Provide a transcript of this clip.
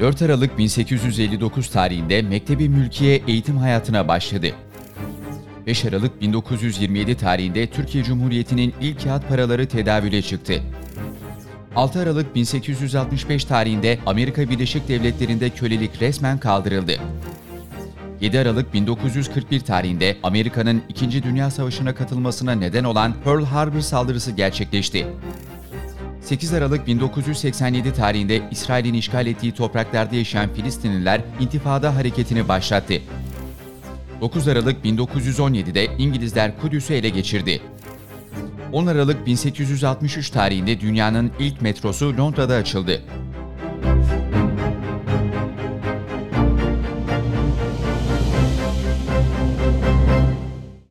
4 Aralık 1859 tarihinde Mektebi Mülkiye eğitim hayatına başladı. 5 Aralık 1927 tarihinde Türkiye Cumhuriyeti'nin ilk kağıt paraları tedavüle çıktı. 6 Aralık 1865 tarihinde Amerika Birleşik Devletleri'nde kölelik resmen kaldırıldı. 7 Aralık 1941 tarihinde Amerika'nın 2. Dünya Savaşı'na katılmasına neden olan Pearl Harbor saldırısı gerçekleşti. 8 Aralık 1987 tarihinde İsrail'in işgal ettiği topraklarda yaşayan Filistinliler intifada hareketini başlattı. 9 Aralık 1917'de İngilizler Kudüs'ü ele geçirdi. 10 Aralık 1863 tarihinde dünyanın ilk metrosu Londra'da açıldı.